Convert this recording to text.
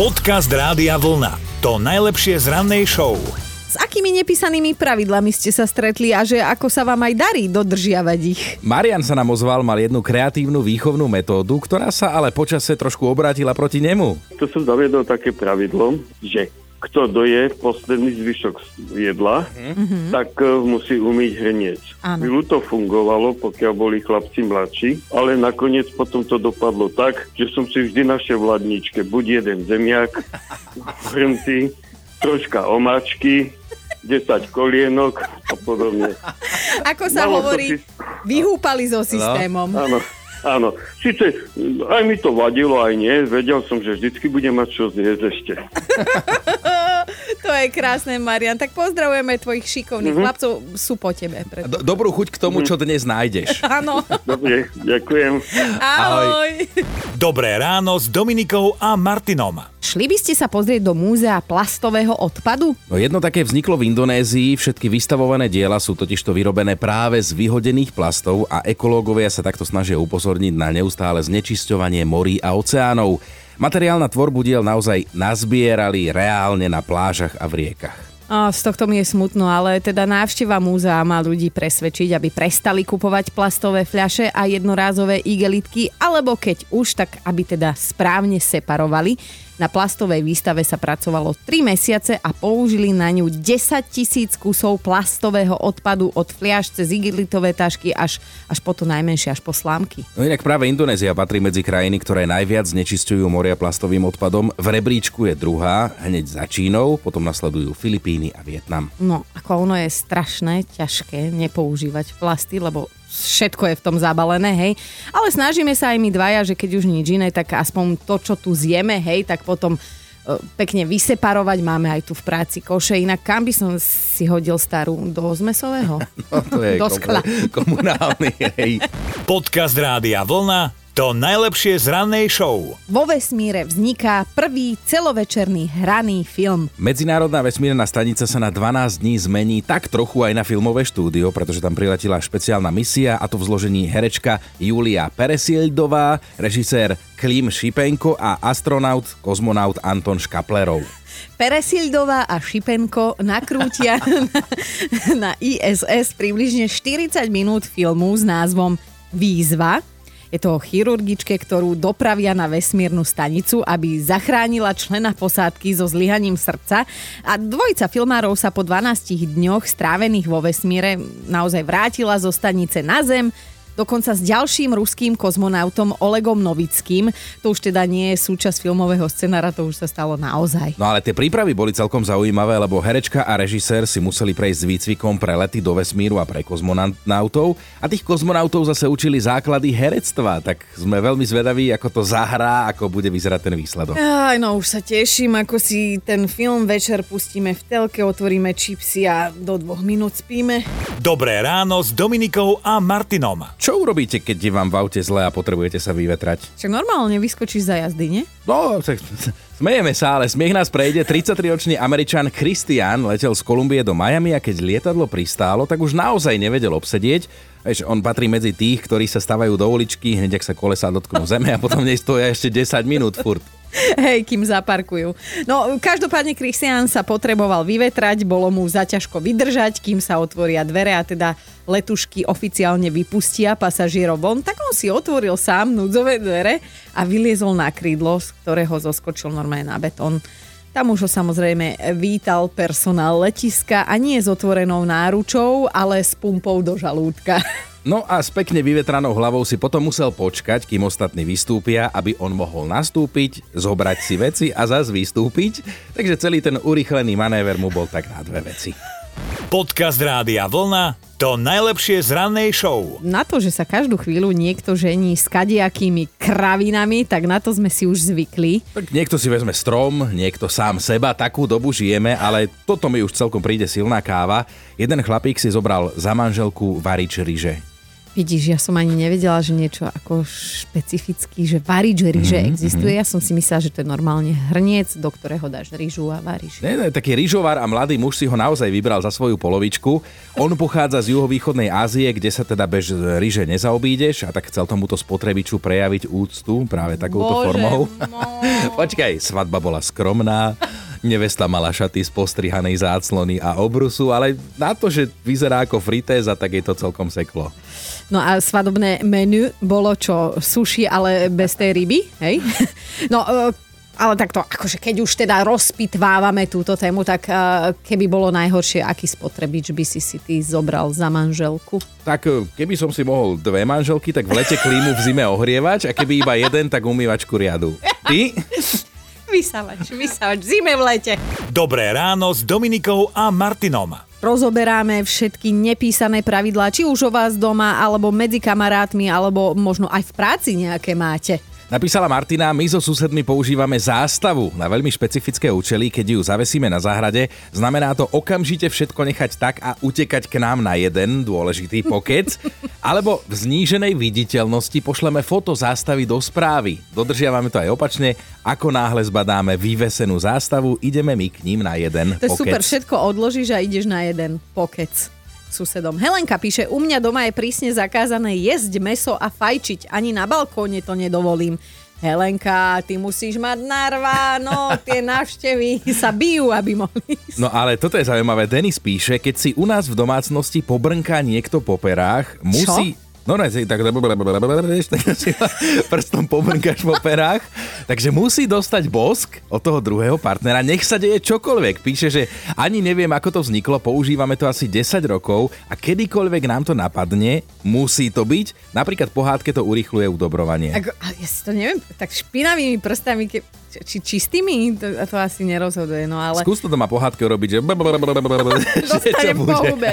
Podcast Rádia Vlna. To najlepšie z rannej show. S akými nepísanými pravidlami ste sa stretli a že ako sa vám aj darí dodržiavať ich? Marian sa nám ozval, mal jednu kreatívnu výchovnú metódu, ktorá sa ale počase trošku obrátila proti nemu. To som zaviedol také pravidlo, že kto doje posledný zvyšok jedla, mm-hmm. tak uh, musí umyť. Áno. Chvíľu to fungovalo, pokiaľ boli chlapci mladší, ale nakoniec potom to dopadlo tak, že som si vždy našiel v ladničke buď jeden zemiak, hrnci, troška omáčky, 10 kolienok a podobne. Ako sa Malo hovorí, si- vyhúpali so systémom. Áno, áno. Sice aj mi to vadilo, aj nie. Vedel som, že vždycky budem mať čo zjesť ešte. Je krásne, Marian. Tak pozdravujeme tvojich šikovných Mhm. chlapcov. Sú po tebe. Preto. Do- dobrú chuť k tomu, čo dnes nájdeš. Áno. Dobre, ďakujem. Ahoj. Dobré ráno s Dominikou a Martinom. Šli by ste sa pozrieť do múzea plastového odpadu? No jedno také vzniklo v Indonézii, všetky vystavované diela sú totižto vyrobené práve z vyhodených plastov a ekológovia sa takto snažia upozorniť na neustále znečisťovanie morí a oceánov. Materiál na tvorbu diel naozaj nazbierali reálne na plážach a v riekach. Z tohto mi je smutno, ale teda návšteva múzea má ľudí presvedčiť, aby prestali kupovať plastové fľaše a jednorázové igelitky, alebo keď už, tak aby teda správne separovali. Na plastovej výstave sa pracovalo 3 mesiace a použili na ňu 10 tisíc kusov plastového odpadu od fľaš cez igelitové tašky až, až po to najmenšie, až po slámky. No inak práve Indonézia patrí medzi krajiny, ktoré najviac znečisťujú moria plastovým odpadom. V rebríčku je druhá, hneď za Čínou, potom nasledujú Filipíny a Vietnam. No, ako ono je strašné, ťažké nepoužívať plasty, lebo všetko je v tom zabalené, hej. Ale snažíme sa aj my dvaja, že keď už nič iné, tak aspoň to, čo tu zjeme, hej, tak potom e, pekne vyseparovať. Máme aj tu v práci koše. Inak kam by som si hodil starú? Do zmesového? No, to je Do skla. komunálny, hej. Podcast Rádia Vlna. To najlepšie z rannej show. Vo vesmíre vzniká prvý celovečerný hraný film. Medzinárodná vesmírna stanica sa na 12 dní zmení tak trochu aj na filmové štúdio, pretože tam priletila špeciálna misia a to v zložení herečka Julia Peresildová, režisér Klim Šipenko a astronaut, kozmonaut Anton Škaplerov. Peresildová a Šipenko nakrútia na, na ISS približne 40 minút filmu s názvom Výzva. Je to o chirurgičke, ktorú dopravia na vesmírnu stanicu, aby zachránila člena posádky so zlyhaním srdca. A dvojica filmárov sa po 12 dňoch strávených vo vesmíre naozaj vrátila zo stanice na Zem, dokonca s ďalším ruským kozmonautom Olegom Novickým. To už teda nie je súčasť filmového scenára, to už sa stalo naozaj. No ale tie prípravy boli celkom zaujímavé, lebo herečka a režisér si museli prejsť s výcvikom pre lety do vesmíru a pre kozmonautov a tých kozmonautov zase učili základy herectva, tak sme veľmi zvedaví, ako to zahrá, ako bude vyzerať ten výsledok. Aj, no už sa teším, ako si ten film večer pustíme v telke, otvoríme čipsy a do dvoch minút spíme. Dobré ráno s Dominikou a Martinom. Čo urobíte, keď je vám v aute zle a potrebujete sa vyvetrať? Však normálne vyskočíš za jazdy, nie? No, tak, smejeme sa, ale smiech nás prejde. 33-ročný Američan Christian letel z Kolumbie do Miami a keď lietadlo pristálo, tak už naozaj nevedel obsedieť. Vieš, on patrí medzi tých, ktorí sa stavajú do uličky, hneď ak sa kolesa dotknú zeme a potom nej stoja ešte 10 minút furt. Hej, kým zaparkujú. No, každopádne Christian sa potreboval vyvetrať, bolo mu zaťažko vydržať, kým sa otvoria dvere a teda letušky oficiálne vypustia pasažierov von, tak on si otvoril sám núdzové dvere a vyliezol na krídlo, z ktorého zoskočil normálne na betón. Tam už ho samozrejme vítal personál letiska a nie s otvorenou náručou, ale s pumpou do žalúdka. No a s pekne vyvetranou hlavou si potom musel počkať, kým ostatní vystúpia, aby on mohol nastúpiť, zobrať si veci a zas vystúpiť. Takže celý ten urýchlený manéver mu bol tak na dve veci. Podcast Rádia Vlna. To najlepšie z rannej show. Na to, že sa každú chvíľu niekto žení s kadiakými kravinami, tak na to sme si už zvykli. Tak niekto si vezme strom, niekto sám seba, takú dobu žijeme, ale toto mi už celkom príde silná káva. Jeden chlapík si zobral za manželku varič ryže. Vidíš, ja som ani nevedela, že niečo ako špecificky, že variť, že rýže mm-hmm. existuje. Ja som si myslela, že to je normálne hrniec, do ktorého dáš rýžu a varíš. Nie, nie, taký rýžovar a mladý muž si ho naozaj vybral za svoju polovičku. On pochádza z juhovýchodnej Ázie, kde sa teda bez rýže nezaobídeš a tak chcel tomuto spotrebiču prejaviť úctu práve takouto Bože, formou. Počkaj, svadba bola skromná, nevesta mala šaty z postrihanej záclony a obrusu, ale na to, že vyzerá ako fritéza, tak jej to celkom seklo. No a svadobné menu bolo čo? Sushi, ale bez tej ryby, hej? No, e, ale takto, akože keď už teda rozpitvávame túto tému, tak e, keby bolo najhoršie, aký spotrebič by si si ty zobral za manželku? Tak e, keby som si mohol dve manželky, tak v lete klímu v zime ohrievač a keby iba jeden, tak umývačku riadu. Ty? Vysavač, vysavač, zime v lete. Dobré ráno s Dominikou a Martinom. Rozoberáme všetky nepísané pravidlá, či už o vás doma, alebo medzi kamarátmi, alebo možno aj v práci nejaké máte. Napísala Martina, my so susedmi používame zástavu na veľmi špecifické účely, keď ju zavesíme na záhrade. Znamená to okamžite všetko nechať tak a utekať k nám na jeden dôležitý pokec. Alebo v zníženej viditeľnosti pošleme foto zástavy do správy. Dodržiavame to aj opačne. Ako náhle zbadáme vyvesenú zástavu, ideme my k ním na jeden To je pokec. super, všetko odložíš a ideš na jeden pokec susedom. Helenka píše, u mňa doma je prísne zakázané jesť meso a fajčiť. Ani na balkóne to nedovolím. Helenka, ty musíš mať narva, no tie návštevy sa bijú, aby mohli ísť. No ale toto je zaujímavé. Denis píše, keď si u nás v domácnosti pobrnká niekto po perách, musí... No ne, si tak prstom pobrnkáš po perách, takže musí dostať bosk od toho druhého partnera, nech sa deje čokoľvek. Píše, že ani neviem, ako to vzniklo, používame to asi 10 rokov a kedykoľvek nám to napadne, musí to byť. Napríklad pohádke to urýchluje udobrovanie. Ako, ja si to neviem, tak špinavými prstami, ke, či čistými, to, to asi nerozhoduje, no ale Skús to doma pohádke urobiť, že... dostanem po hube?